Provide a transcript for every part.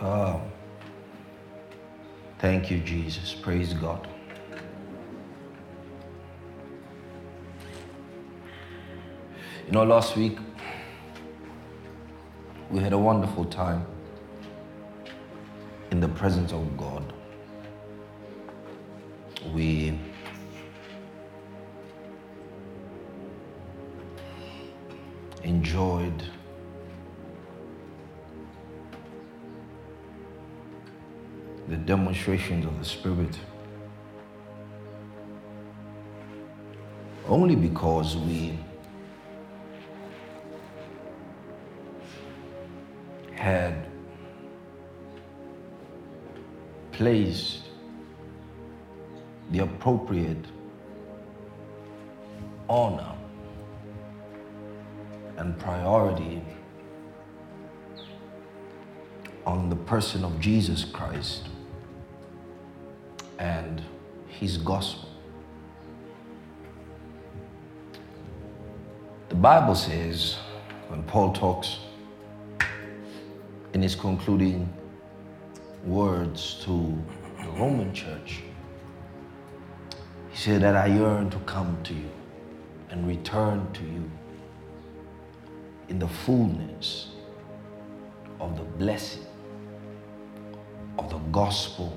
Oh, thank you, Jesus. Praise God. You know, last week we had a wonderful time in the presence of God. We enjoyed demonstrations of the Spirit. Only because we had placed the appropriate honor and priority on the person of Jesus Christ and his gospel. The Bible says, when Paul talks in his concluding words to the Roman church, he said that I yearn to come to you and return to you in the fullness of the blessing of the gospel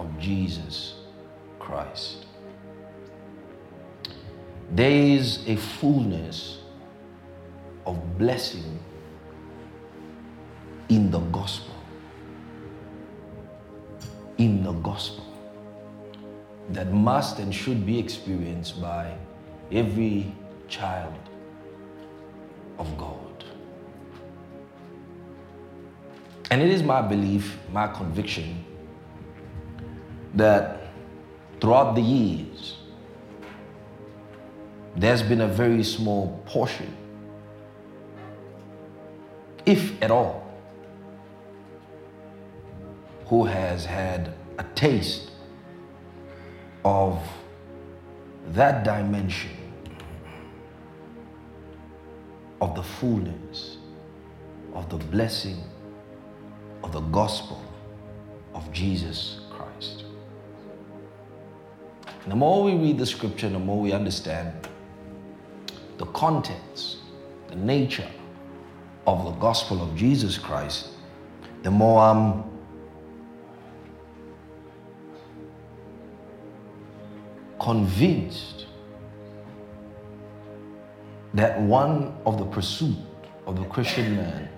of Jesus Christ. There is a fullness of blessing in the gospel. In the gospel that must and should be experienced by every child of God. And it is my belief, my conviction, that throughout the years, there's been a very small portion, if at all, who has had a taste of that dimension of the fullness of the blessing of the gospel of Jesus Christ. And the more we read the scripture, the more we understand the contents, the nature of the gospel of Jesus Christ, the more I'm convinced that one of the pursuit of the Christian man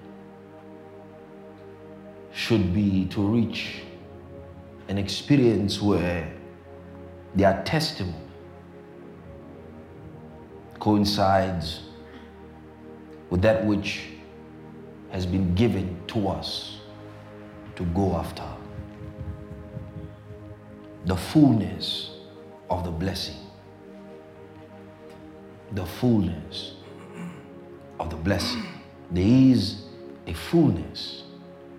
should be to reach an experience where their testimony coincides with that which has been given to us to go after. The fullness of the blessing. The fullness of the blessing. There is a fullness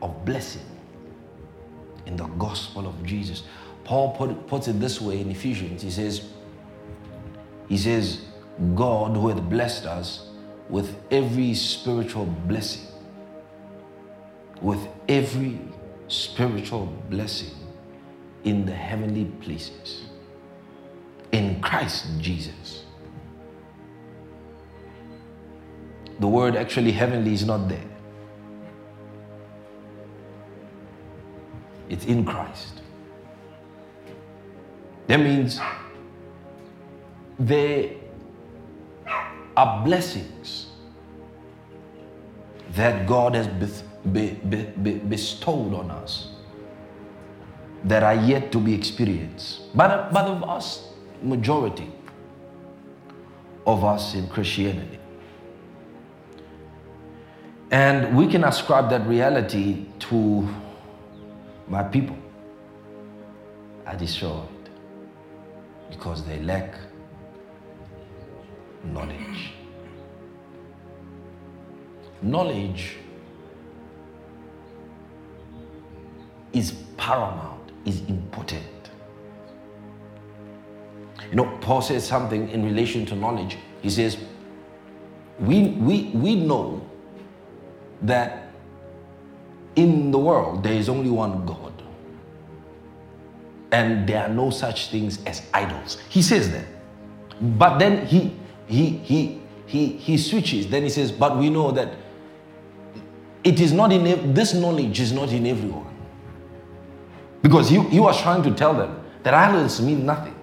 of blessing in the gospel of Jesus. Paul put, puts it this way in Ephesians. He says, he says, God who hath blessed us with every spiritual blessing, with every spiritual blessing in the heavenly places in Christ Jesus. The word actually heavenly is not there. It's in Christ. That means there are blessings that God has be, be, be, bestowed on us that are yet to be experienced. By the, the vast majority of us in Christianity. And we can ascribe that reality to my people. Are destroyed because they lack knowledge. Knowledge is paramount, is important. You know, Paul says something in relation to knowledge. He says, we, we, we know that in the world there is only one God. And there are no such things as idols. He says that. But then he he he he he switches. Then he says, but we know that it is not in this knowledge is not in everyone. Because he, he was trying to tell them that idols mean nothing.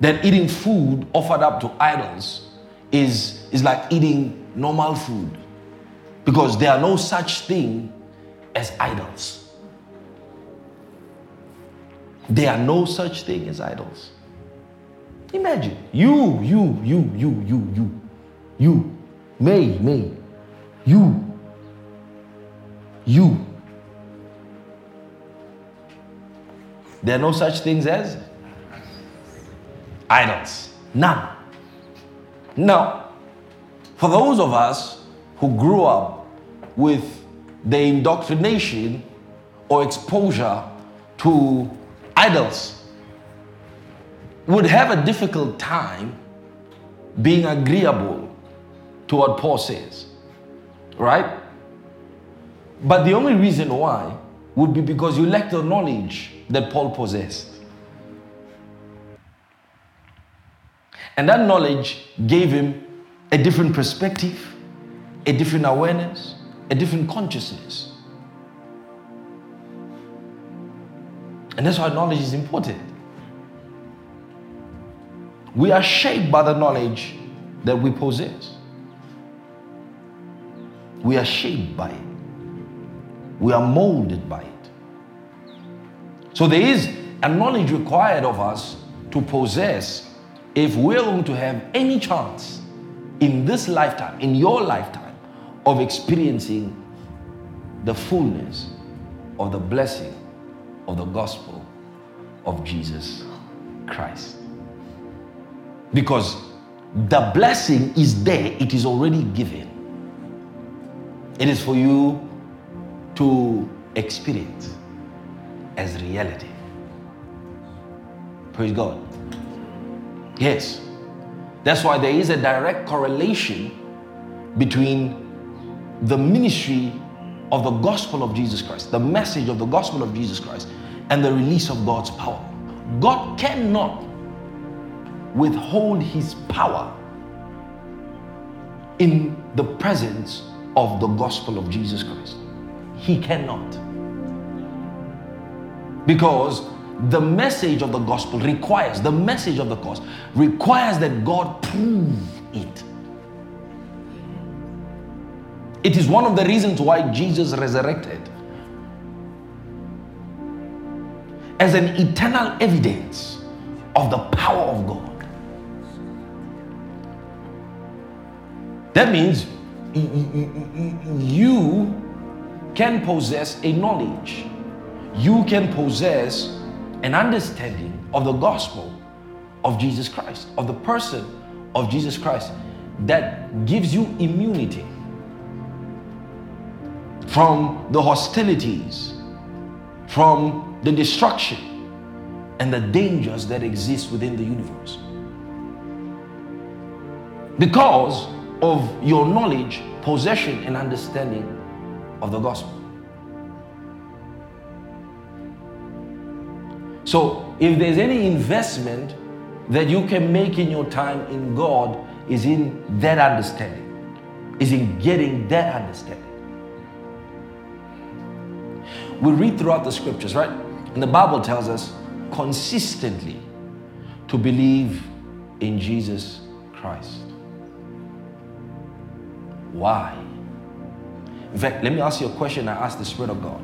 That eating food offered up to idols is, is like eating normal food. Because there are no such thing as idols. There are no such thing as idols. Imagine you, you, you, you, you, you, you, me, May, you, you. There are no such things as idols. None. Now, for those of us who grew up with the indoctrination or exposure to idols, would have a difficult time being agreeable to what Paul says. Right? But the only reason why would be because you lack the knowledge that Paul possessed. And that knowledge gave him a different perspective, a different awareness, a different consciousness. And that's why knowledge is important. We are shaped by the knowledge that we possess. We are shaped by it. We are molded by it. So there is a knowledge required of us to possess if we're going to have any chance in this lifetime, in your lifetime, of experiencing the fullness of the blessing of the gospel of Jesus Christ. Because the blessing is there, it is already given. It is for you to experience as reality. Praise God. Yes. That's why there is a direct correlation between the ministry of the gospel of Jesus Christ, the message of the gospel of Jesus Christ, and the release of God's power. God cannot withhold his power in the presence of the gospel of Jesus Christ. He cannot. Because the message of the gospel requires, the message of the cross requires that God prove it. It is one of the reasons why Jesus resurrected. As an eternal evidence of the power of God. That means you can possess a knowledge, you can possess an understanding of the gospel of Jesus Christ, of the person of Jesus Christ, that gives you immunity from the hostilities, from the destruction, and the dangers that exist within the universe. Because of your knowledge, possession, and understanding of the gospel. So, if there's any investment that you can make in your time in God, is in that understanding, is in getting that understanding. We read throughout the scriptures, right? And the Bible tells us consistently to believe in Jesus Christ. Why? In fact, let me ask you a question I asked the Spirit of God.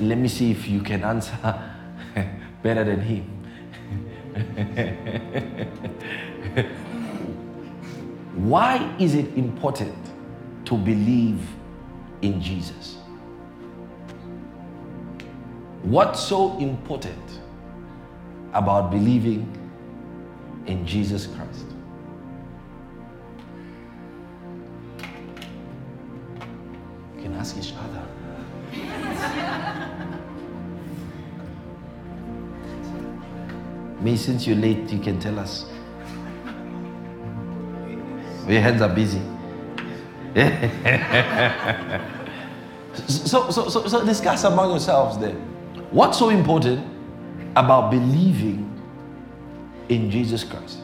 Let me see if you can answer better than him. Why is it important to believe in Jesus? What's so important about believing in Jesus Christ? You can ask each other. Me, since you're late, you can tell us. Your hands are busy. So, so, so, so discuss among yourselves then. What's so important about believing in Jesus Christ?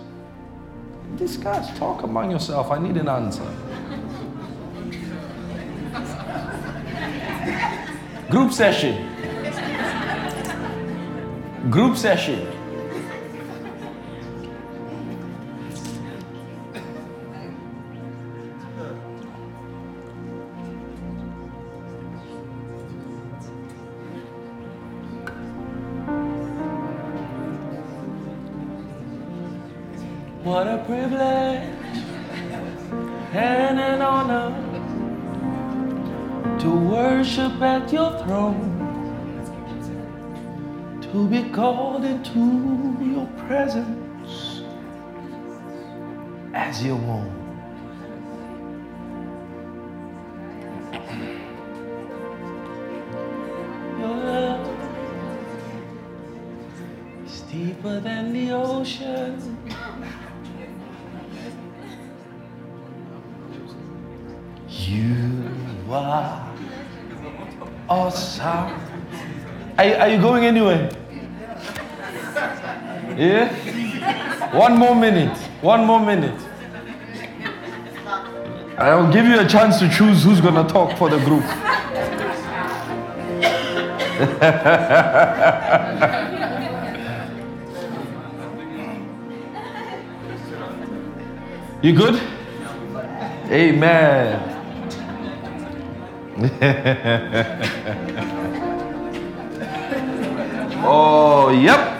Discuss, talk among yourself. I need an answer. Group session. Group session. Called into your presence as your own. Your love is deeper than the ocean. You are awesome. Are, are you going anywhere? Yeah? One more minute. One more minute. I'll give you a chance to choose who's going to talk for the group. you good? Amen. oh, yep.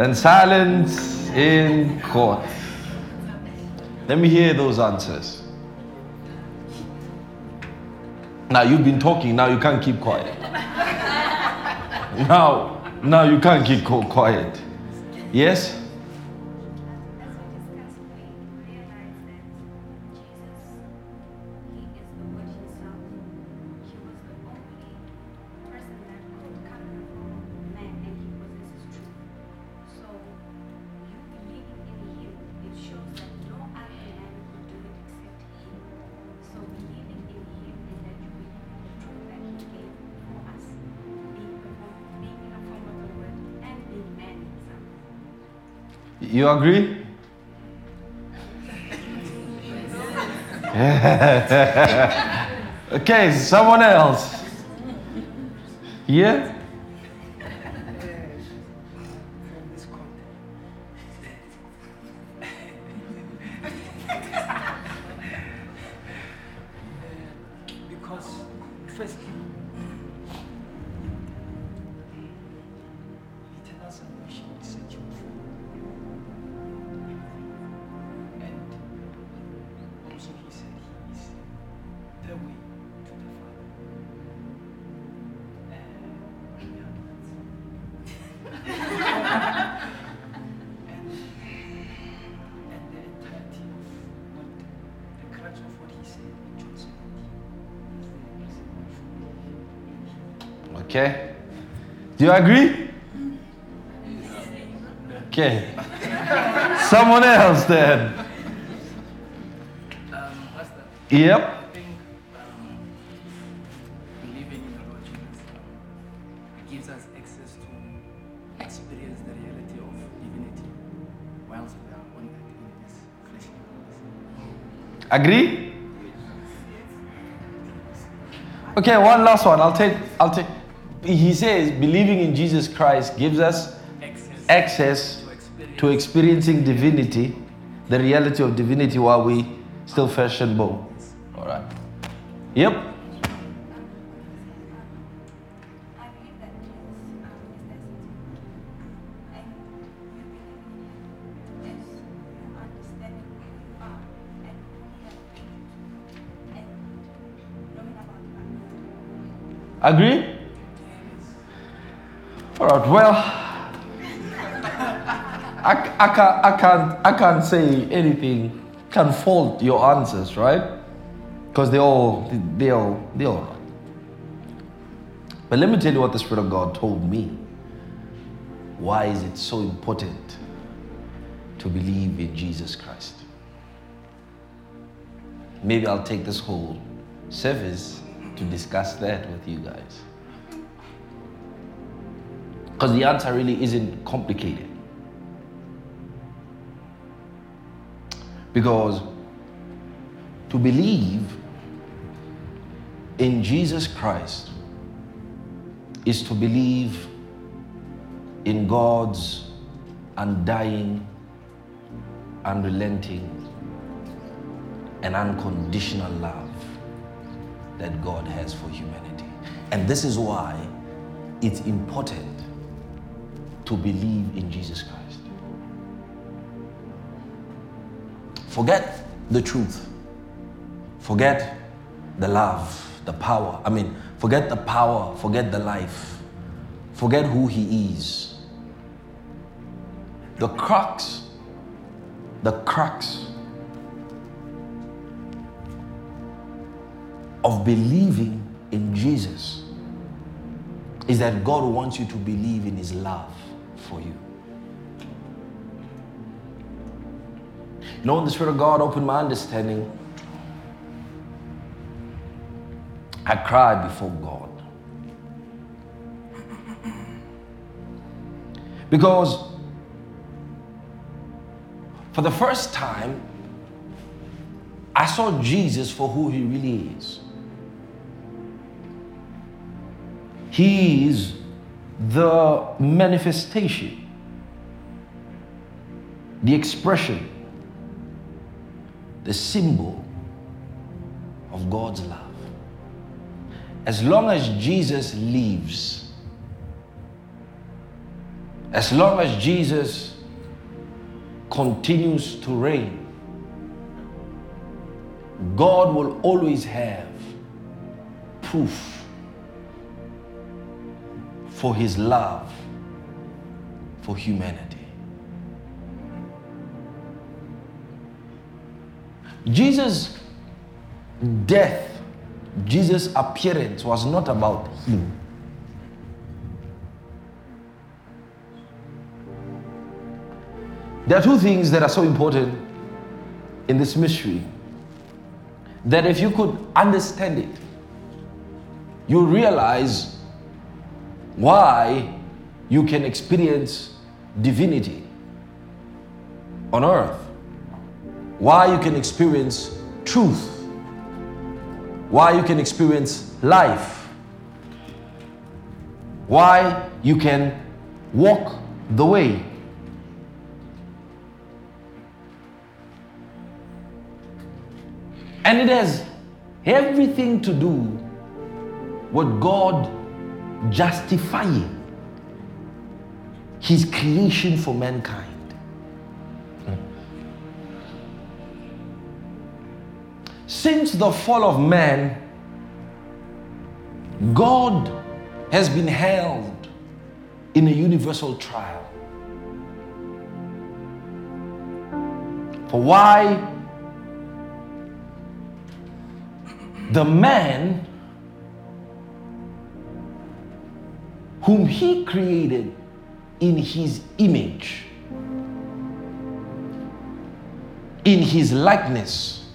And silence in court. Let me hear those answers. Now you've been talking, now you can't keep quiet. Now, now you can't keep quiet. Yes? You agree? okay, someone else. Yeah? Okay? Do you agree? Okay. Someone else then. Yep. Agree? Okay, one last one. I'll take I'll take he says believing in Jesus Christ gives us Access access to experience to experiencing divinity, the reality of divinity while we still flesh and bone. All right. Yep. Agree? Right. Well, I, I, can't, I, can't, I can't say anything, can fault your answers, right? Because they all, they all, they all right. But let me tell you what the Spirit of God told me. Why is it so important to believe in Jesus Christ? Maybe I'll take this whole service to discuss that with you guys. Because the answer really isn't complicated. Because to believe in Jesus Christ is to believe in God's undying, unrelenting, and unconditional love that God has for humanity. And this is why it's important to believe in Jesus Christ. Forget the truth. Forget the love, the power. I mean, forget the power, forget the life. Forget who he is. The crux, the crux of believing in Jesus is that God wants you to believe in his love for you. You know, the Spirit of God opened my understanding, I cried before God. Because for the first time, I saw Jesus for who he really is. He is the manifestation, the expression, the symbol of God's love. As long as Jesus lives, as long as Jesus continues to reign, God will always have proof for his love for humanity. Jesus' death, Jesus' appearance was not about him. There are two things that are so important in this mystery that if you could understand it, you realize why you can experience divinity on earth, why you can experience truth, why you can experience life, why you can walk the way. And it has everything to do with God justifying his creation for mankind. Since the fall of man, God has been held in a universal trial. For why the man whom he created in his image, in his likeness,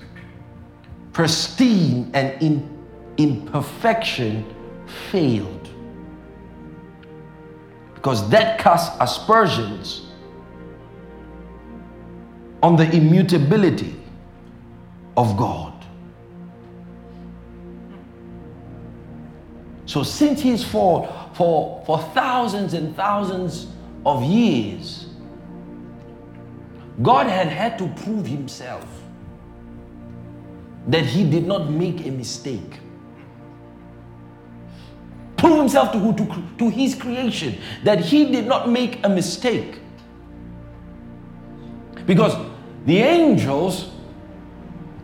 pristine and in imperfection, failed. Because that casts aspersions on the immutability of God. So since his fall, for, for thousands and thousands of years, God had had to prove himself that he did not make a mistake. Prove himself to, to, to his creation that he did not make a mistake. Because the angels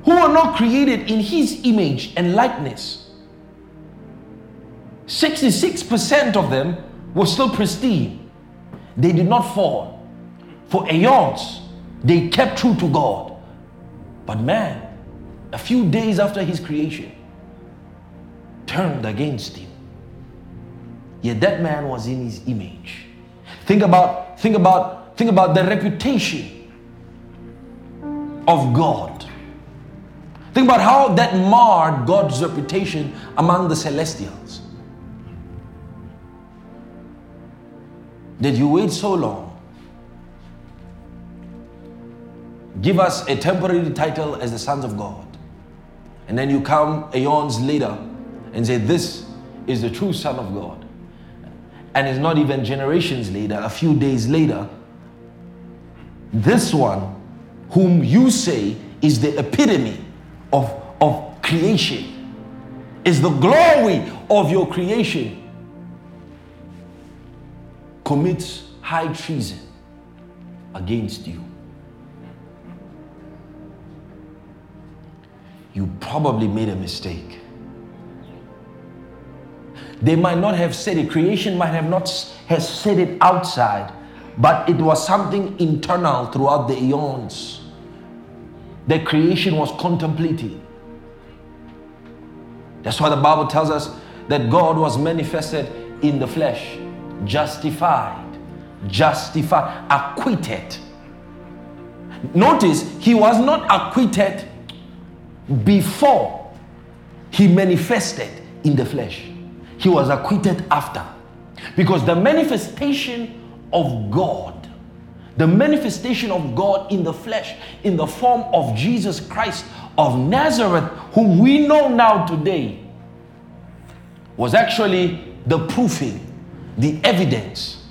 who are not created in his image and likeness 66% of them were still pristine. They did not fall. For aeons, they kept true to God. But man, a few days after his creation, turned against him. Yet that man was in his image. Think about, think about, think about the reputation of God. Think about how that marred God's reputation among the celestials. Did you wait so long? Give us a temporary title as the sons of God. And then you come aeons later and say, This is the true Son of God. And it's not even generations later, a few days later, this one, whom you say is the epitome of, of creation, is the glory of your creation, commits high treason against you. You probably made a mistake. They might not have said it, creation might have not has said it outside, but it was something internal throughout the eons that creation was contemplating. That's why the Bible tells us that God was manifested in the flesh, justified, justified, acquitted. Notice he was not acquitted before he manifested in the flesh. He was acquitted after. Because the manifestation of God, the manifestation of God in the flesh, in the form of Jesus Christ of Nazareth, whom we know now today, was actually the proving, the evidence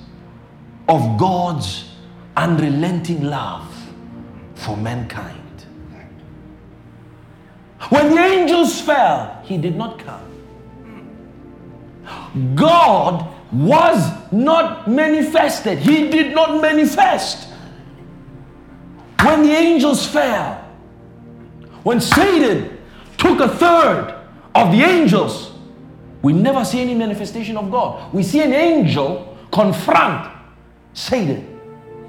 of God's unrelenting love for mankind. When the angels fell, he did not come. God was not manifested. He did not manifest. When the angels fell, when Satan took a third of the angels, we never see any manifestation of God. We see an angel confront Satan.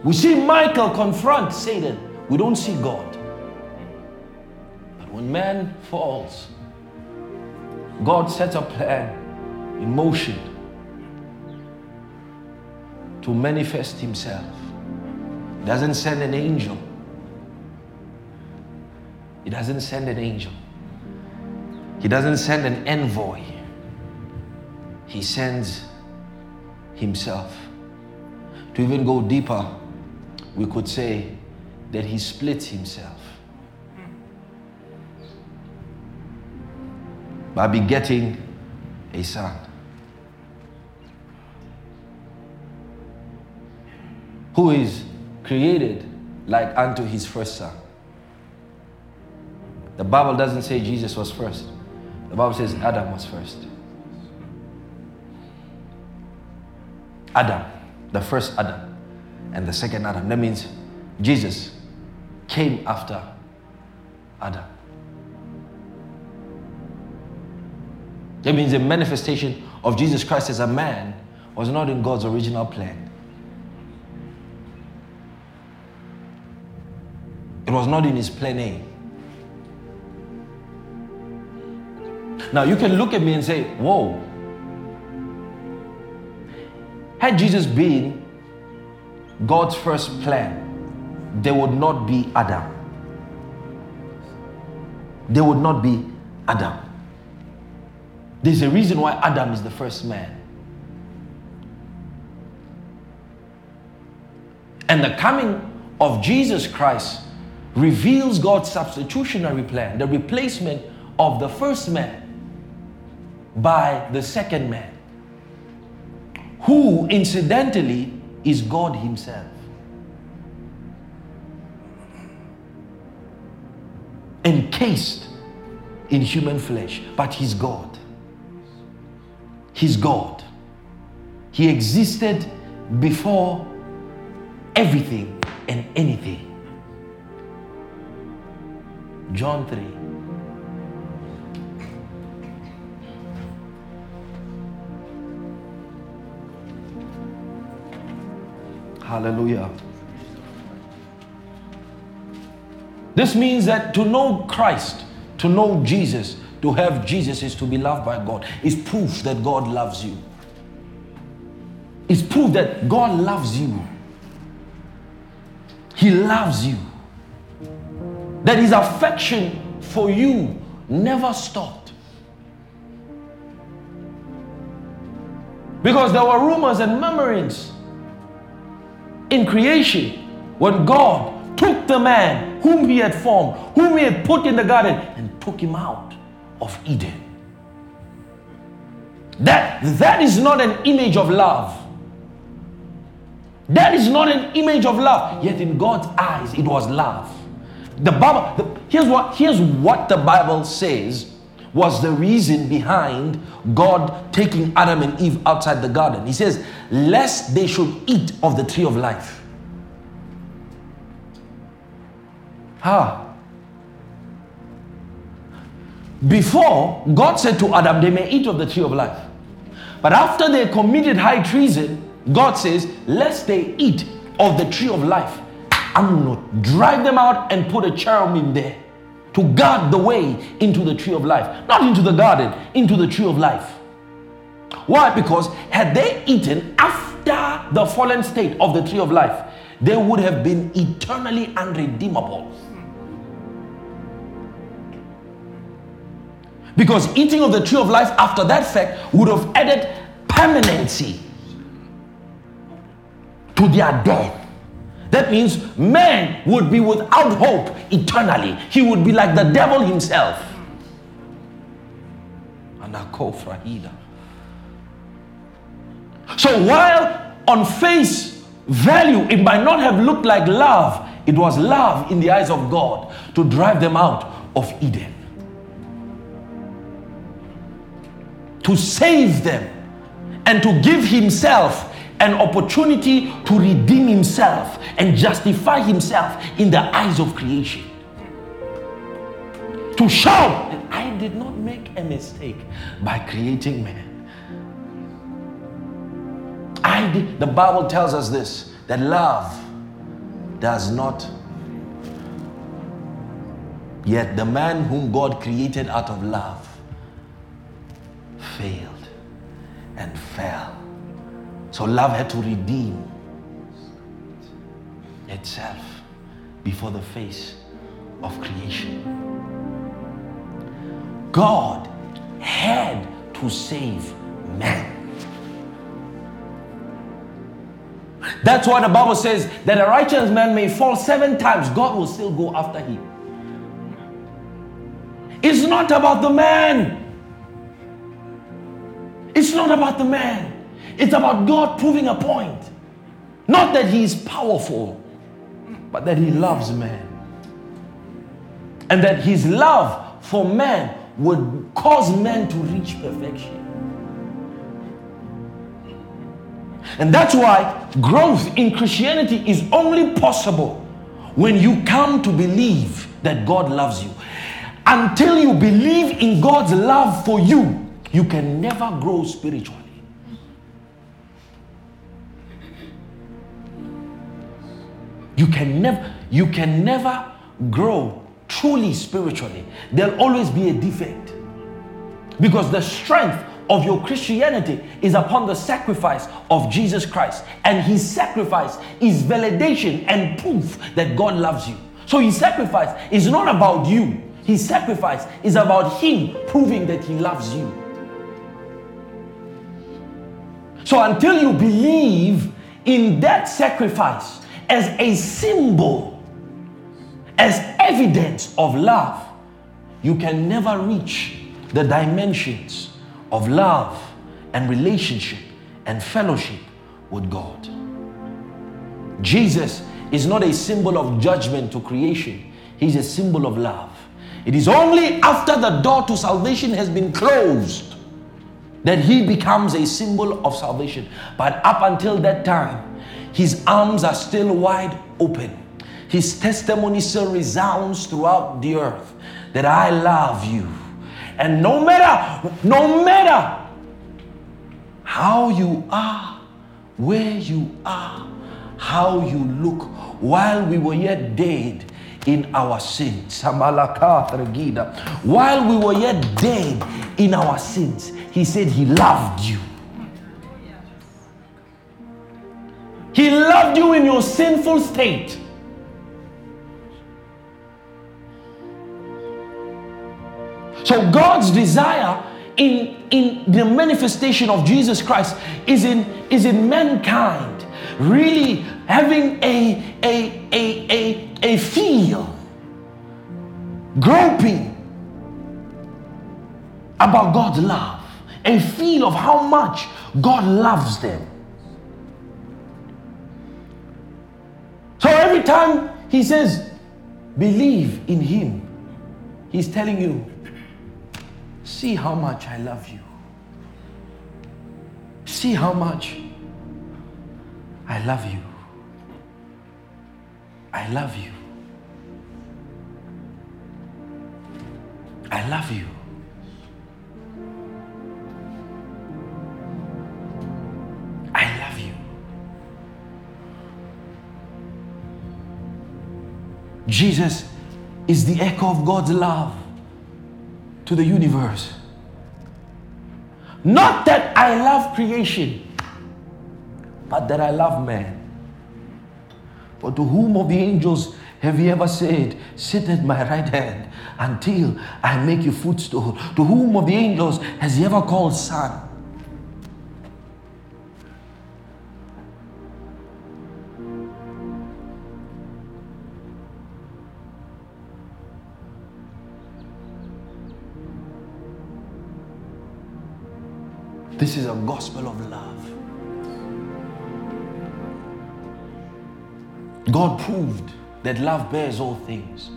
We see Michael confront Satan. We don't see God. But when man falls, God sets a plan in motion to manifest himself. He doesn't send an angel. He doesn't send an angel. He doesn't send an envoy. He sends himself. To even go deeper, we could say that he splits himself by begetting a son. Who is created like unto his first son. The Bible doesn't say Jesus was first. The Bible says Adam was first. Adam, the first Adam, and the second Adam. That means Jesus came after Adam. That means the manifestation of Jesus Christ as a man was not in God's original plan. It was not in his plan A. Now you can look at me and say, Whoa. Had Jesus been God's first plan, there would not be Adam. There would not be Adam. There's a reason why Adam is the first man. And the coming of Jesus Christ reveals God's substitutionary plan, the replacement of the first man by the second man, who incidentally is God Himself. Encased in human flesh, but He's God. He's God. He existed before everything and anything. John 3. Hallelujah. This means that to know Christ, to know Jesus, to have Jesus is to be loved by God. Is proof that God loves you. It's proof that God loves you. He loves you. That his affection for you never stopped. Because there were rumors and murmurings in creation when God took the man whom he had formed, whom he had put in the garden, and took him out of Eden. That, that is not an image of love. That is not an image of love. Yet in God's eyes, it was love. The Bible, the, here's, what, here's what the Bible says was the reason behind God taking Adam and Eve outside the garden. He says, lest they should eat of the tree of life. Ha. Before, God said to Adam, they may eat of the tree of life. But after they committed high treason, God says, lest they eat of the tree of life, I'm to drive them out and put a cherubim there to guard the way into the tree of life. Not into the garden, into the tree of life. Why? Because had they eaten after the fallen state of the tree of life, they would have been eternally unredeemable. Because eating of the tree of life after that fact would have added permanency to their death. That means man would be without hope eternally. He would be like the devil himself. So while on face value it might not have looked like love, it was love in the eyes of God to drive them out of Eden. To save them and to give himself an opportunity to redeem himself and justify himself in the eyes of creation. To show that I did not make a mistake by creating man. I did, the Bible tells us this that love does not Yet the man whom God created out of love failed and fell so love had to redeem itself before the face of creation. God had to save man. That's why the Bible says that a righteous man may fall seven times, God will still go after him. It's not about the man. It's not about the man. It's about God proving a point. Not that He is powerful, but that He loves man. And that His love for man would cause man to reach perfection. And that's why growth in Christianity is only possible when you come to believe that God loves you. Until you believe in God's love for you, you can never grow spiritually. You can never, you can never grow truly spiritually. There'll always be a defect. Because the strength of your Christianity is upon the sacrifice of Jesus Christ. And his sacrifice is validation and proof that God loves you. So his sacrifice is not about you. His sacrifice is about him proving that he loves you. So until you believe in that sacrifice, as a symbol, as evidence of love, you can never reach the dimensions of love and relationship and fellowship with God. Jesus is not a symbol of judgment to creation, He's a symbol of love. It is only after the door to salvation has been closed that He becomes a symbol of salvation. But up until that time, his arms are still wide open. His testimony still resounds throughout the earth that I love you. And no matter, no matter how you are, where you are, how you look, while we were yet dead in our sins, while we were yet dead in our sins, He said He loved you. He loved you in your sinful state. So God's desire in, in the manifestation of Jesus Christ is in, is in mankind really having a, a, a, a, a feel, groping about God's love, a feel of how much God loves them. Every time He says, believe in Him, He's telling you, see how much I love you. See how much I love you. I love you. I love you. Jesus is the echo of God's love to the universe. Not that I love creation, but that I love man. For to whom of the angels have you ever said, Sit at my right hand until I make you footstool? To whom of the angels has he ever called son? This is a gospel of love. God proved that love bears all things,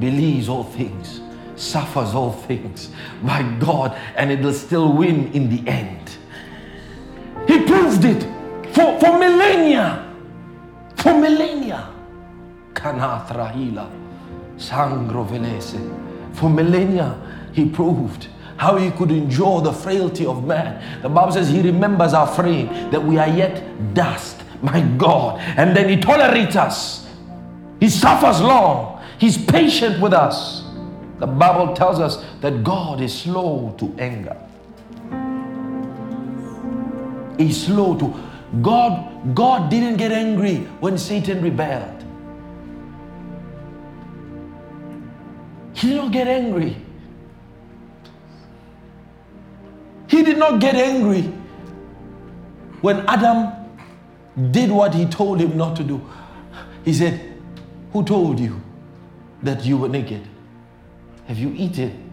believes all things, suffers all things. My God, and it will still win in the end. He proved it for, for millennia. For millennia. Kanathrahila. Sangro. For millennia, he proved how he could endure the frailty of man. The Bible says he remembers our frame, that we are yet dust. My God. And then he tolerates us. He suffers long. He's patient with us. The Bible tells us that God is slow to anger. He's slow to God God didn't get angry when Satan rebelled. He did not get angry. Did not get angry when Adam did what he told him not to do. He said, Who told you that you were naked? Have you eaten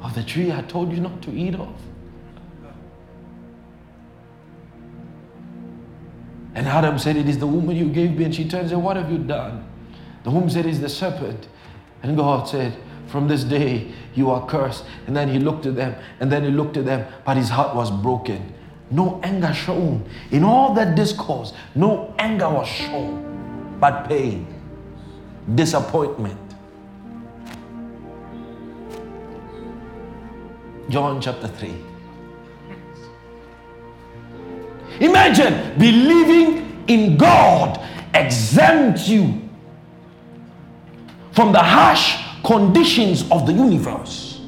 of the tree I told you not to eat of? And Adam said, It is the woman you gave me. And she turns and What have you done? The woman said, It's the serpent. And God said, From this day you are cursed. And then he looked at them, and then he looked at them, but his heart was broken. No anger shown. In all that discourse, no anger was shown, but pain, disappointment. John chapter 3. Imagine believing in God exempt you from the harsh conditions of the universe,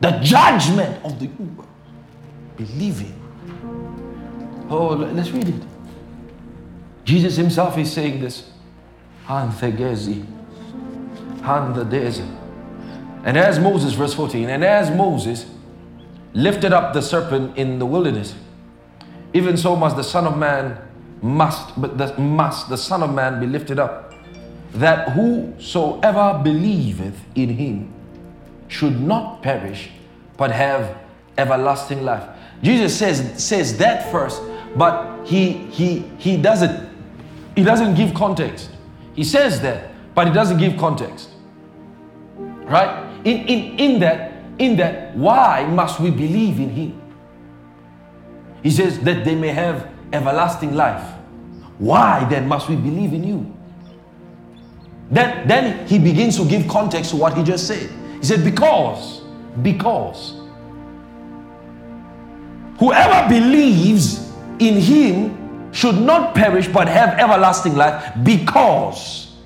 the judgment of the universe. Believing. Oh, let's read it. Jesus himself is saying this. And as Moses, verse 14, and as Moses lifted up the serpent in the wilderness, even so must the Son of Man must, but must the Son of Man be lifted up, that whosoever believeth in him should not perish, but have everlasting life. Jesus says, says that first, but he he he doesn't he doesn't give context. He says that, but he doesn't give context. Right? In in in that in that why must we believe in him? He says that they may have everlasting life. Why then must we believe in you? Then, then he begins to give context to what he just said. He said, Because, because whoever believes in him should not perish but have everlasting life because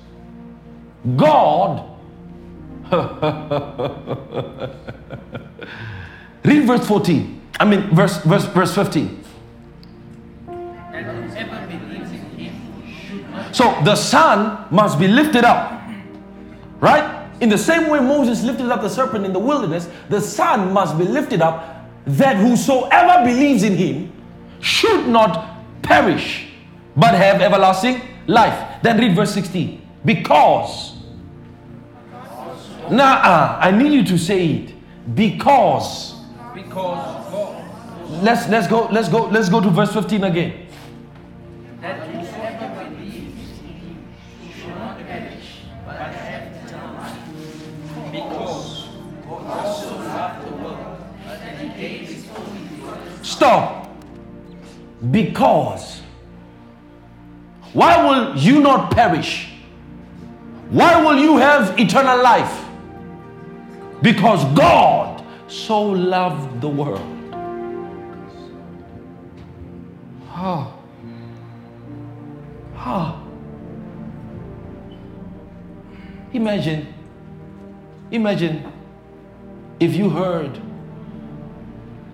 God. Read verse 14. I mean verse verse verse 15. So the Son must be lifted up. Right? In the same way Moses lifted up the serpent in the wilderness, the Son must be lifted up, that whosoever believes in him should not perish, but have everlasting life. Then read verse 16. Because. Uh, I need you to say it. Because. Because Let's let's go let's go let's go to verse 15 again. Stop. Because. Why will you not perish? Why will you have eternal life? Because God so loved the world. Ah. Ah. Imagine, imagine if you heard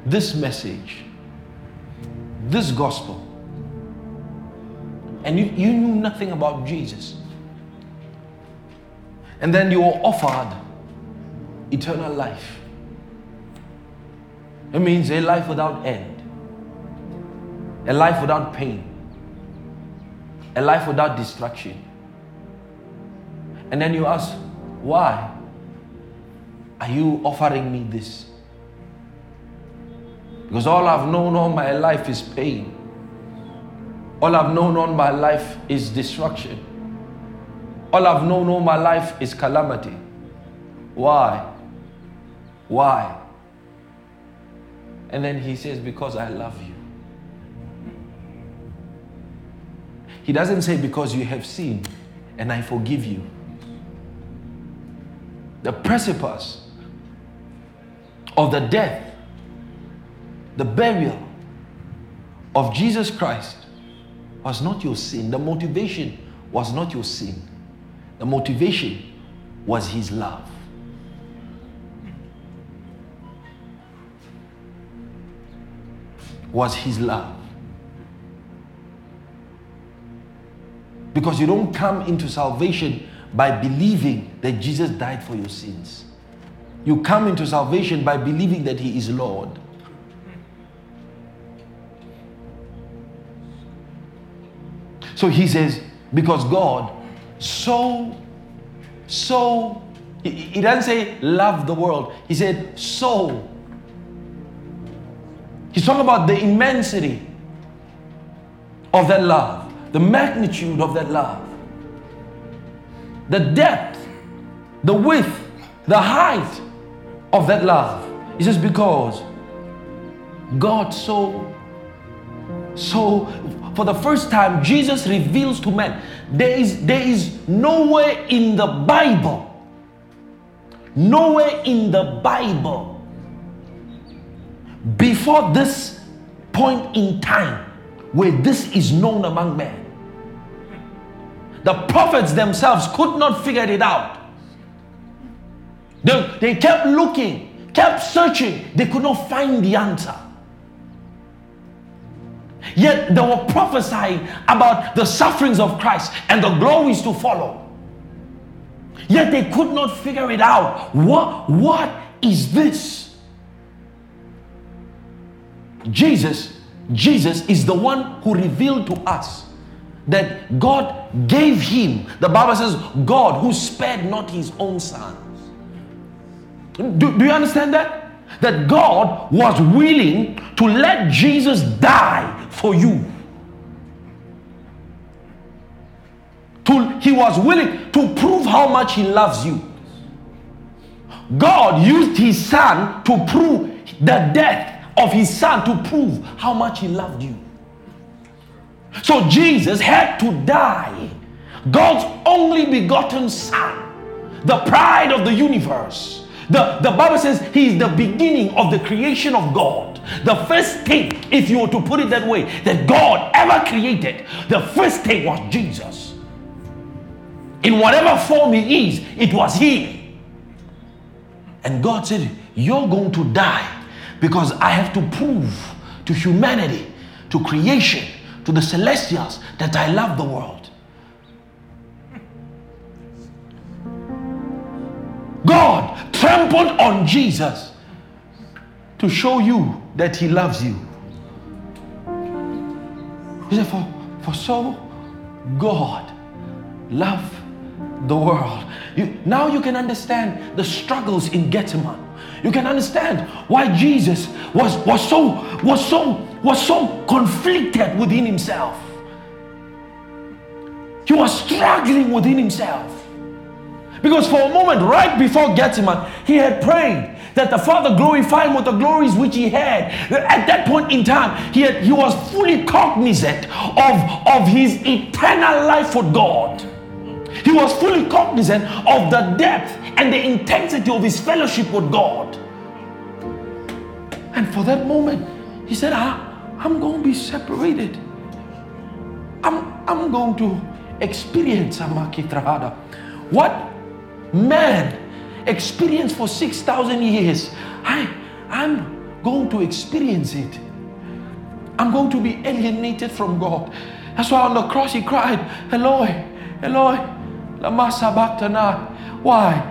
this message, this gospel, and you, you knew nothing about Jesus, and then you were offered eternal life. It means a life without end, a life without pain, a life without destruction. And then you ask, why are you offering me this? Because all I've known all my life is pain. All I've known all my life is destruction. All I've known all my life is calamity. Why? Why? And then he says, Because I love you. He doesn't say, Because you have sinned and I forgive you. The precipice of the death, the burial of Jesus Christ was not your sin. The motivation was not your sin. The motivation was his love. Was his love. Because you don't come into salvation by believing that Jesus died for your sins. You come into salvation by believing that he is Lord. So he says, because God so, so, he, doesn't say love the world. He said so. He's talking about the immensity of that love, the magnitude of that love, the depth, the width, the height of that love. He says, because God so so, for the first time, Jesus reveals to man there is, there is nowhere in the Bible, nowhere in the Bible before this point in time where this is known among men. The prophets themselves could not figure it out. They, they kept looking, kept searching, they could not find the answer. Yet they were prophesying about the sufferings of Christ and the glories to follow. Yet they could not figure it out. What, what is this? Jesus, Jesus is the one who revealed to us that God gave him. The Bible says, God who spared not his own sons. Do, do you understand that? That God was willing to let Jesus die for you. To, he was willing to prove how much he loves you. God used his son to prove the death of his son to prove how much he loved you. So Jesus had to die. God's only begotten son, the pride of the universe. The, the Bible says he is the beginning of the creation of God. The first thing, if you were to put it that way, that God ever created, the first thing was Jesus. In whatever form he is, it was he. And God said, You're going to die because I have to prove to humanity, to creation, to the celestials that I love the world. God trampled on Jesus to show you that He loves you. He said, For, for so God loved the world. You, now you can understand the struggles in Gethsemane. You can understand why Jesus was, was so was so was so conflicted within himself. He was struggling within himself. Because for a moment, right before Gethsemane, he had prayed that the Father glorified him with the glories which he had. At that point in time, he, had, he was fully cognizant of, of his eternal life with God. He was fully cognizant of the depth and the intensity of his fellowship with God. And for that moment, he said, I, I'm going to be separated. I'm, I'm going to experience Amakitrahada. What man experienced for 6,000 years, I, I'm going to experience it. I'm going to be alienated from God. That's why on the cross he cried, Eloi, Eloi, lama sabachthani. Why?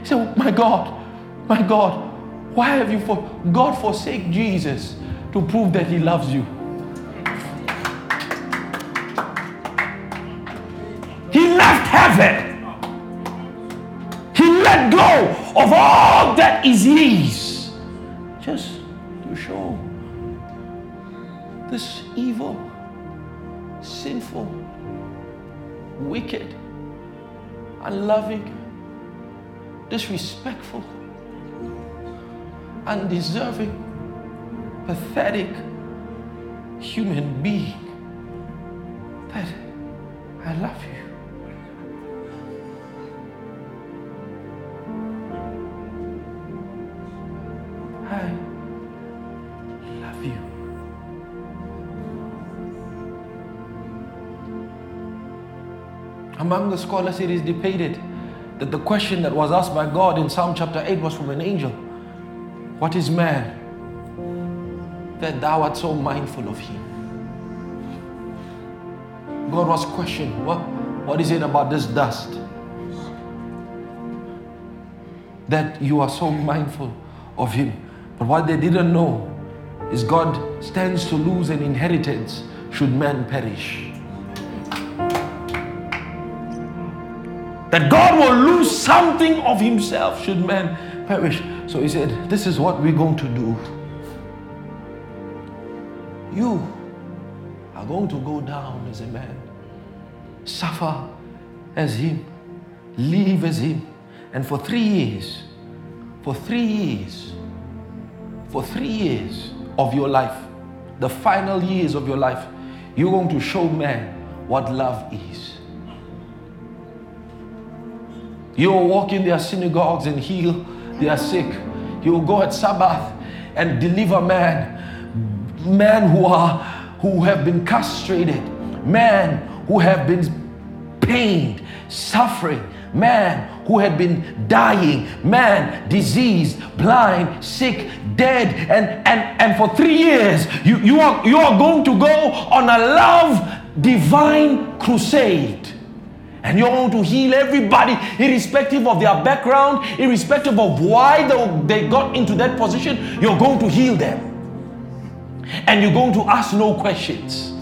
He said, my God, my God, why have you for God forsake Jesus to prove that he loves you? Of all that is his just to show this evil, sinful, wicked, unloving, disrespectful, undeserving, pathetic human being that I love you. I love you. Among the scholars, it is debated that the question that was asked by God in Psalm chapter 8 was from an angel What is man that thou art so mindful of him? God was questioned, What, what is it about this dust that you are so mindful of him? But what they didn't know is God stands to lose an inheritance should man perish. That God will lose something of himself should man perish. So he said, This is what we're going to do. You are going to go down as a man, suffer as him, live as him. And for three years, for three years, for three years of your life, the final years of your life, you're going to show man what love is. You'll walk in their synagogues and heal their sick. You'll go at Sabbath and deliver man, men who are who have been castrated, men who have been pained, suffering, man who had been dying, man diseased, blind, sick, dead, and and and for three years you you are you are going to go on a love divine crusade. And you're going to heal everybody, irrespective of their background, irrespective of why they, they got into that position. You're going to heal them. And you're going to ask no questions.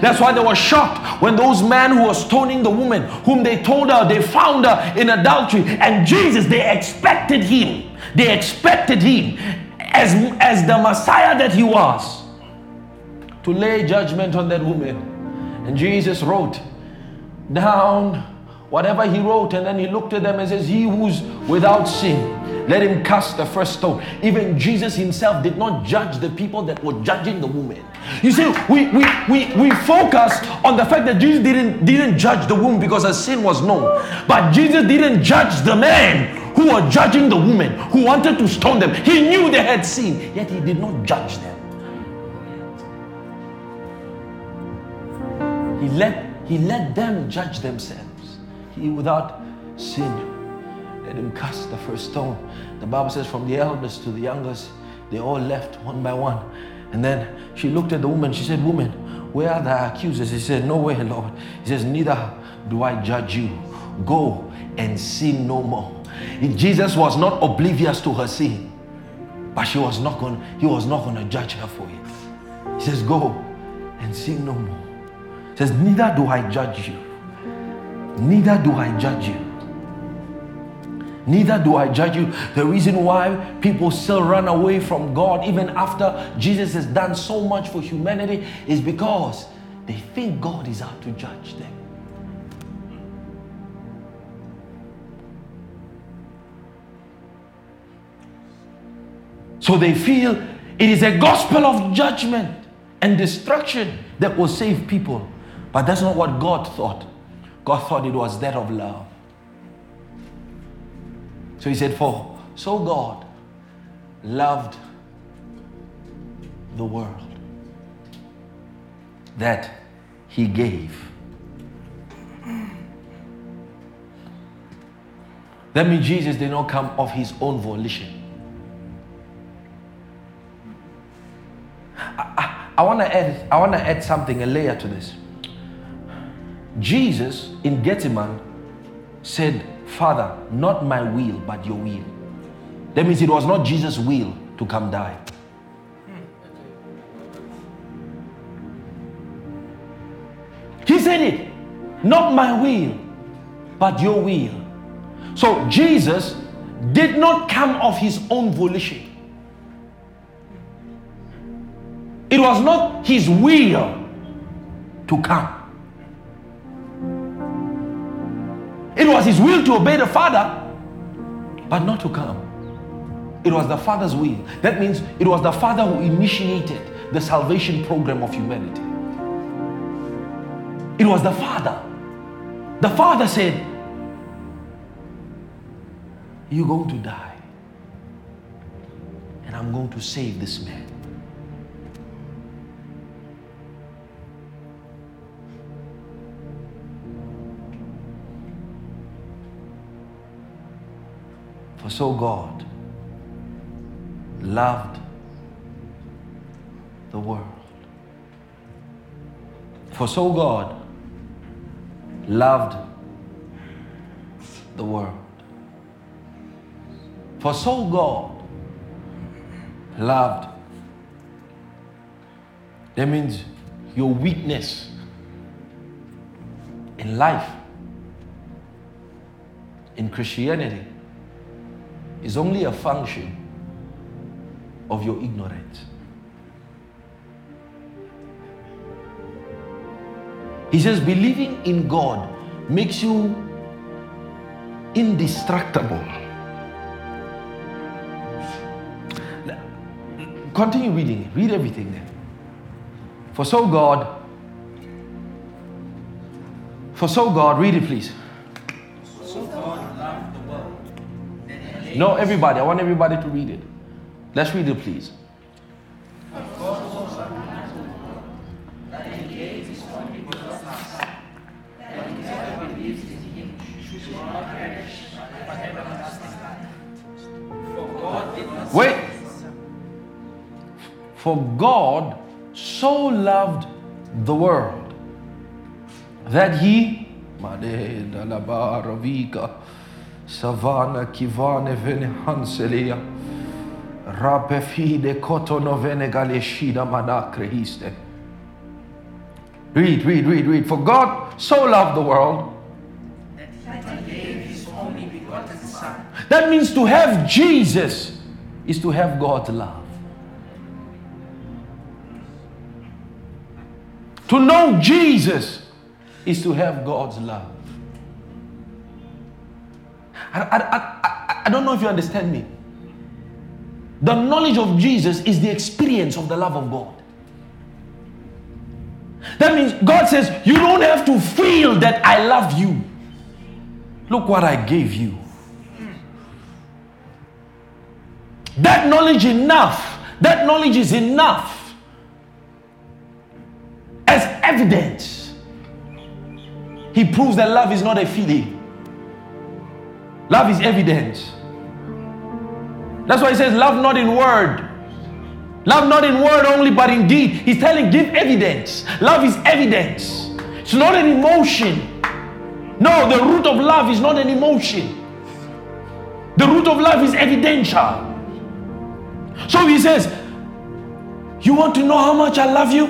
That's why they were shocked when those men who were stoning the woman, whom they told her they found her in adultery, and Jesus, they expected him. They expected him as, as the Messiah that he was to lay judgment on that woman. And Jesus wrote, down whatever he wrote, and then he looked at them and says, He who's without sin, let him cast the first stone. Even Jesus himself did not judge the people that were judging the woman. You see, we we we, we focus on the fact that Jesus didn't didn't judge the woman because her sin was known. But Jesus didn't judge the man who were judging the woman, who wanted to stone them. He knew they had sin, yet he did not judge them. He let he let them judge themselves. He without sin. Let him cast the first stone. The Bible says, from the eldest to the youngest, they all left one by one. And then she looked at the woman. She said, Woman, where are thy accusers? He said, No way, Lord. He says, Neither do I judge you. Go and sin no more. Jesus was not oblivious to her sin, but she was not going, he was not going to judge her for it. He says, Go and sin no more. He says, Neither do I judge you. Neither do I judge you. Neither do I judge you. The reason why people still run away from God even after Jesus has done so much for humanity is because they think God is out to judge them. So they feel it is a gospel of judgment and destruction that will save people. But that's not what God thought. God thought it was that of love. So he said, For so God loved the world that he gave. That means Jesus did not come of his own volition. I, I, I want to add, I want to add something, a layer to this. Jesus in Gethsemane said, Father, not my will, but your will. That means it was not Jesus' will to come die. He said it, not my will, but your will. So Jesus did not come of his own volition. It was not his will to come. It was his will to obey the Father, but not to come. It was the Father's will. That means it was the Father who initiated the salvation program of humanity. It was the Father. The Father said, You're going to die, and I'm going to save this man. For so God loved the world. For so God loved the world. For so God loved. That means your weakness in life, in Christianity, is only a function of your ignorance. He says, believing in God makes you indestructible. Continue reading. Read everything there. For so God, for so God, read it please. No, everybody. I want everybody to read it. Let's read it, please. Wait. For God so loved the world that he Savana kivane vene hanselia. Rapefide kotono vene galeshida manakrehiste. Read, read, read, read. For God so loved the world. That means to have Jesus is to have God's love. To know Jesus is to have God's love. I, I, I, I don't know if you understand me. The knowledge of Jesus is the experience of the love of God. That means God says, You don't have to feel that I love you. Look what I gave you. That knowledge enough. That knowledge is enough as evidence. He proves that love is not a feeling. Love is evidence. That's why he says, Love not in word. Love not in word only, but in deed. He's telling, give evidence. Love is evidence. It's not an emotion. No, the root of love is not an emotion. The root of love is evidential. So he says, You want to know how much I love you?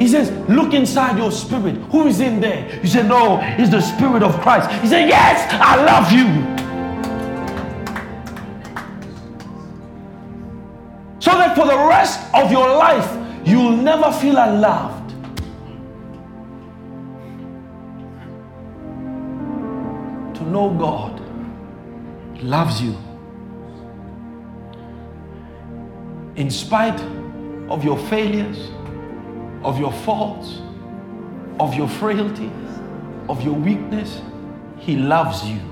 He says, Look inside your spirit. Who is in there? You say, No, it's the spirit of Christ. He said, Yes, I love you. So that for the rest of your life, you'll never feel unloved. To know God loves you in spite of your failures, of your faults, of your frailty, of your weakness, He loves you.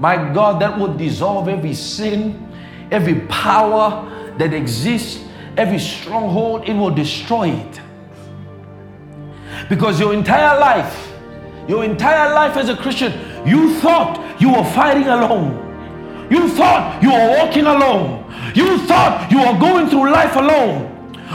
My God, that will dissolve every sin, every power that exists, every stronghold, it will destroy it. Because your entire life, your entire life as a Christian, you thought you were fighting alone. You thought you were walking alone. You thought you were going through life alone.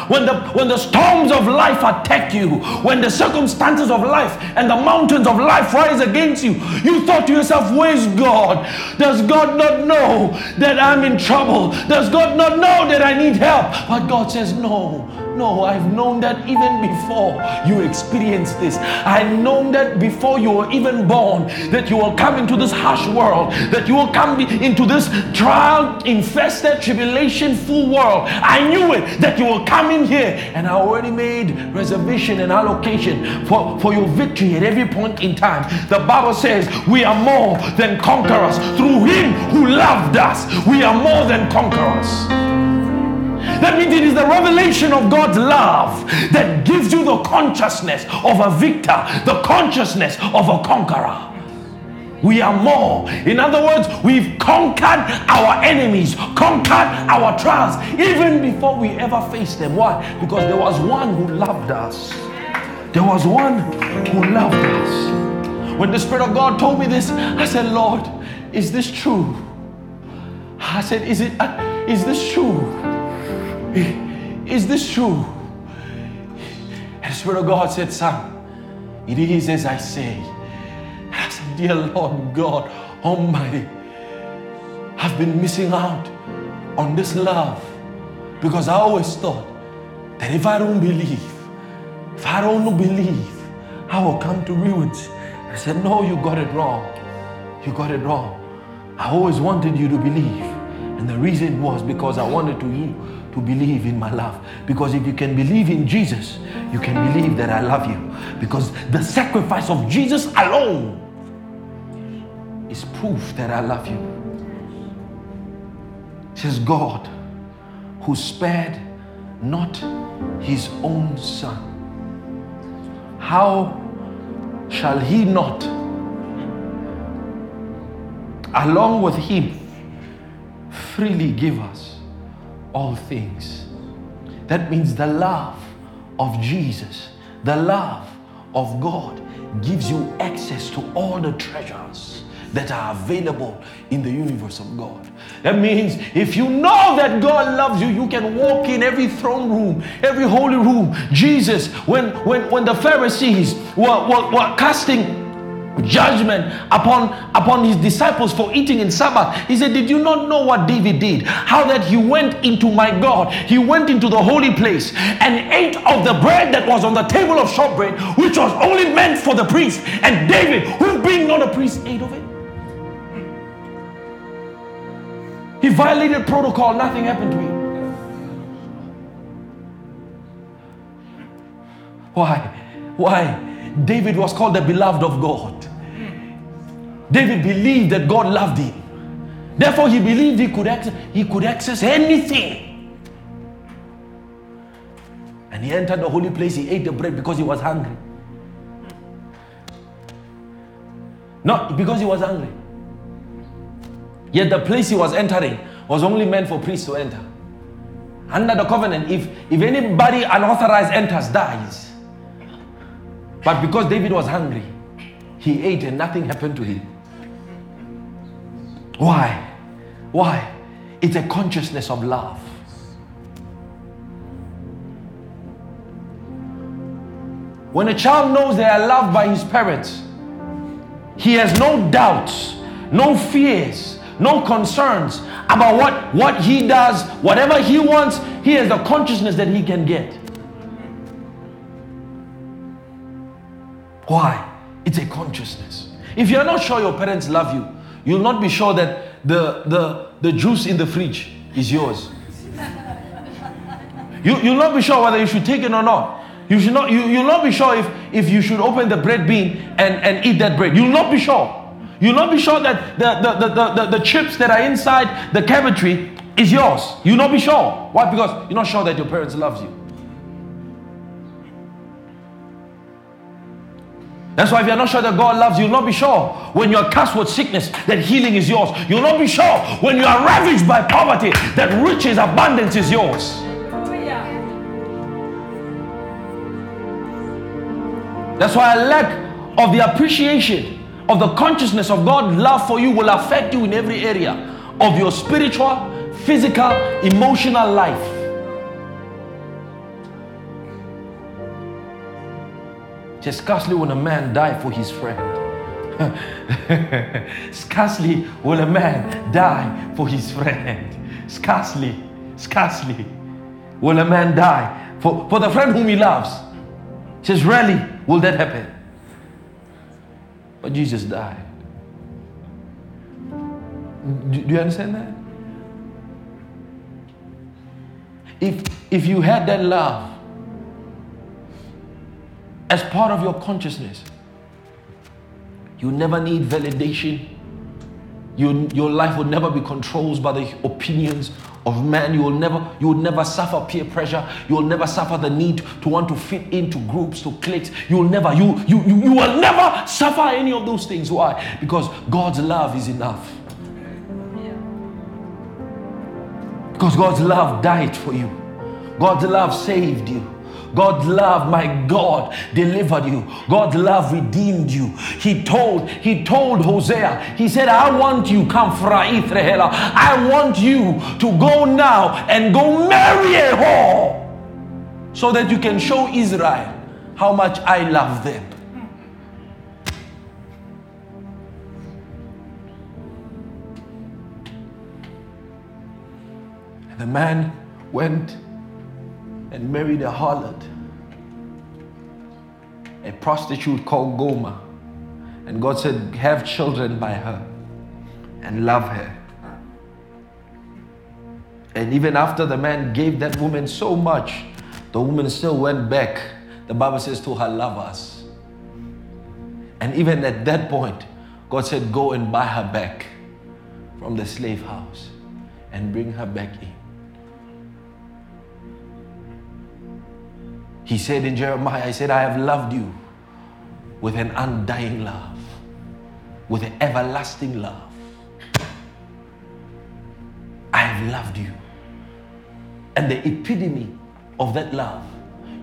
When the, when the storms of life attack you, when the circumstances of life and the mountains of life rise against you, you thought to yourself, Where's God? Does God not know that I'm in trouble? Does God not know that I need help? But God says, No, no, I've known that even before you experienced this. I've known that before you were even born, that you will come into this harsh world, that you will come into this trial infested, tribulation full world. I knew it, that you will come in here, and I already made reservation and allocation for, for your victory at every point in time. The Bible says we are more than conquerors through Him who loved us. We are more than conquerors. That means it is the revelation of God's love that gives you the consciousness of a victor, the consciousness of a conqueror. We are more. In other words, we've conquered our enemies, conquered our trials, even before we ever faced them. Why? Because there was one who loved us. There was one who loved us. When the Spirit of God told me this, I said, Lord, is this true? I said, Is it? Uh, is this true? Is this true? And the Spirit of God said, Son, it is as I say. I said, Dear Lord God Almighty, I've been missing out on this love because I always thought that if I don't believe, if I don't believe, I will come to ruins. I said, No, you got it wrong. You got it wrong. I always wanted you to believe. And the reason was because I wanted to you to believe in my love. Because if you can believe in Jesus, you can believe that I love you. Because the sacrifice of Jesus alone is proof that I love you. Says God who spared not his own son. How shall he not, along with him, freely give us all things. That means the love of Jesus, the love of God gives you access to all the treasures that are available in the universe of God. That means if you know that God loves you, you can walk in every throne room, every holy room. Jesus, when when when the Pharisees were, were, were casting judgment upon upon his disciples for eating in sabbath. He said did you not know what david did? How that he went into my god. He went into the holy place and ate of the bread that was on the table of showbread which was only meant for the priest and david who being not a priest ate of it. He violated protocol. Nothing happened to him. Why? Why David was called the beloved of God. David believed that God loved him. Therefore, he believed he could access, he could access anything. And he entered the holy place, he ate the bread because he was hungry. Not because he was hungry. Yet the place he was entering was only meant for priests to enter. Under the covenant, if, if anybody unauthorized enters, dies. But because David was hungry, he ate and nothing happened to him. Why? Why? It's a consciousness of love. When a child knows they are loved by his parents, he has no doubts no fears, no concerns about what, what he does, whatever he wants, he has the consciousness that he can get. Why? It's a consciousness. If you're not sure your parents love you, you'll not be sure that the, the, the juice in the fridge is yours. You, you'll not be sure whether you should take it or not. You should not, you, you'll not be sure if, if you should open the bread bin and, and eat that bread. You'll not be sure. You'll not be sure that the, the, the, the, the chips that are inside the cabinetry is yours. You'll not be sure. Why? Because you're not sure that your parents love you. That's why if you're not sure that God loves you, you'll not be sure when you're cursed with sickness that healing is yours. You'll not be sure when you are ravaged by poverty that riches, abundance is yours. That's why a lack of the appreciation of the consciousness of God's love for you will affect you in every area of your spiritual, physical, emotional life. Scarcely will a man die for his friend. scarcely will a man die for his friend. Scarcely, scarcely will a man die for, for the friend whom he loves. Says, rarely will that happen. But Jesus died. Do, do you understand that? If, if you had that love, as part of your consciousness. You never need validation. You, your life will never be controlled by the opinions of man. You will never, you will never suffer peer pressure. You will never suffer the need to want to fit into groups, to cliques. You will never, you, you, you, you will never suffer any of those things. Why? Because God's love is enough. Because God's love died for you. God's love saved you. God's love, my God, delivered you. God love redeemed you. He told, he told Hosea, he said, I want you, come Rehela. I want you to go now and go marry a whore so that you can show Israel how much I love them. The man went and married a harlot, a prostitute called Gomer. And God said, Have children by her and love her. And even after the man gave that woman so much, the woman still went back, the Bible says, to her lovers. And even at that point, God said, Go and buy her back from the slave house and bring her back in. He said in Jeremiah, I said, I have loved you with an undying love, with an everlasting love. I have loved you. And the epitome of that love,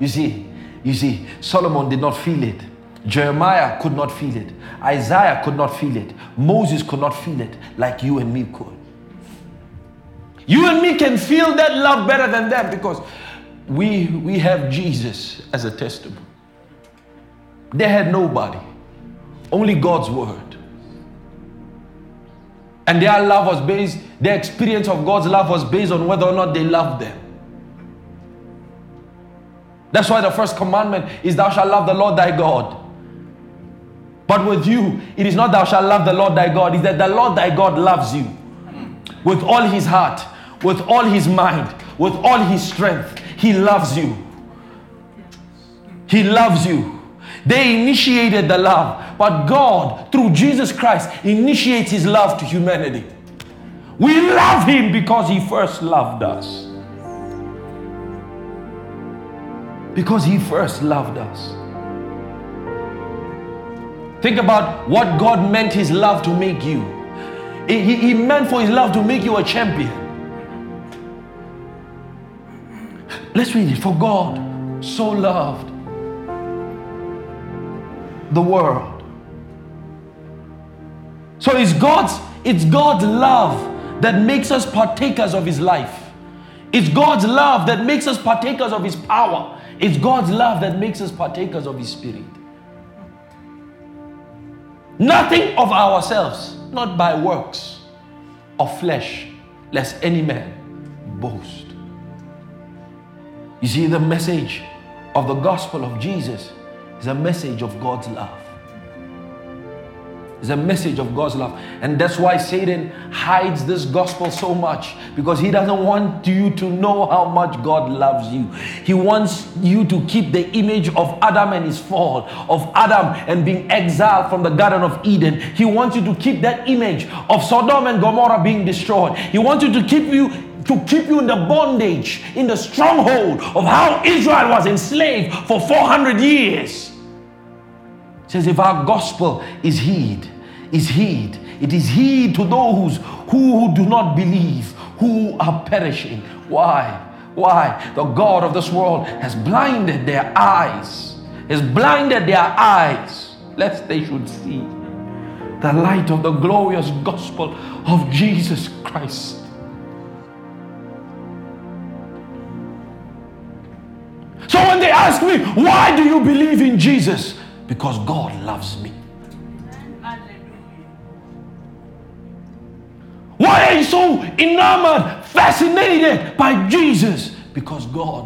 you see, you see, Solomon did not feel it. Jeremiah could not feel it. Isaiah could not feel it. Moses could not feel it like you and me could. You and me can feel that love better than them because we, we have Jesus as a testimony. They had nobody, only God's word. And their love was based, their experience of God's love was based on whether or not they loved them. That's why the first commandment is, Thou shalt love the Lord thy God. But with you, it is not thou shalt love the Lord thy God, it's that the Lord thy God loves you with all his heart, with all his mind, with all his strength. He loves you. He loves you. They initiated the love, but God, through Jesus Christ, initiates His love to humanity. We love Him because He first loved us. Because He first loved us. Think about what God meant His love to make you. He, he meant for His love to make you a champion. Let's read it. For God so loved the world. So it's God's it's God's love that makes us partakers of his life. It's God's love that makes us partakers of his power. It's God's love that makes us partakers of his spirit. Nothing of ourselves. not by works of flesh, lest any man boast. You see, the message of the gospel of Jesus is a message of God's love. It's a message of God's love. And that's why Satan hides this gospel so much because he doesn't want you to know how much God loves you. He wants you to keep the image of Adam and his fall, of Adam and being exiled from the Garden of Eden. He wants you to keep that image of Sodom and Gomorrah being destroyed. He wants you to keep you to keep you in the bondage, in the stronghold of how Israel was enslaved for 400 years. says if our gospel is heed, is heed. It is heed to those who, who do not believe, who are perishing. Why? Why? The God of this world has blinded their eyes, has blinded their eyes, lest they should see the light of the glorious gospel of Jesus Christ. So when they ask me, why do you believe in Jesus? Because God loves me. Why are you so enamored, fascinated by Jesus? Because God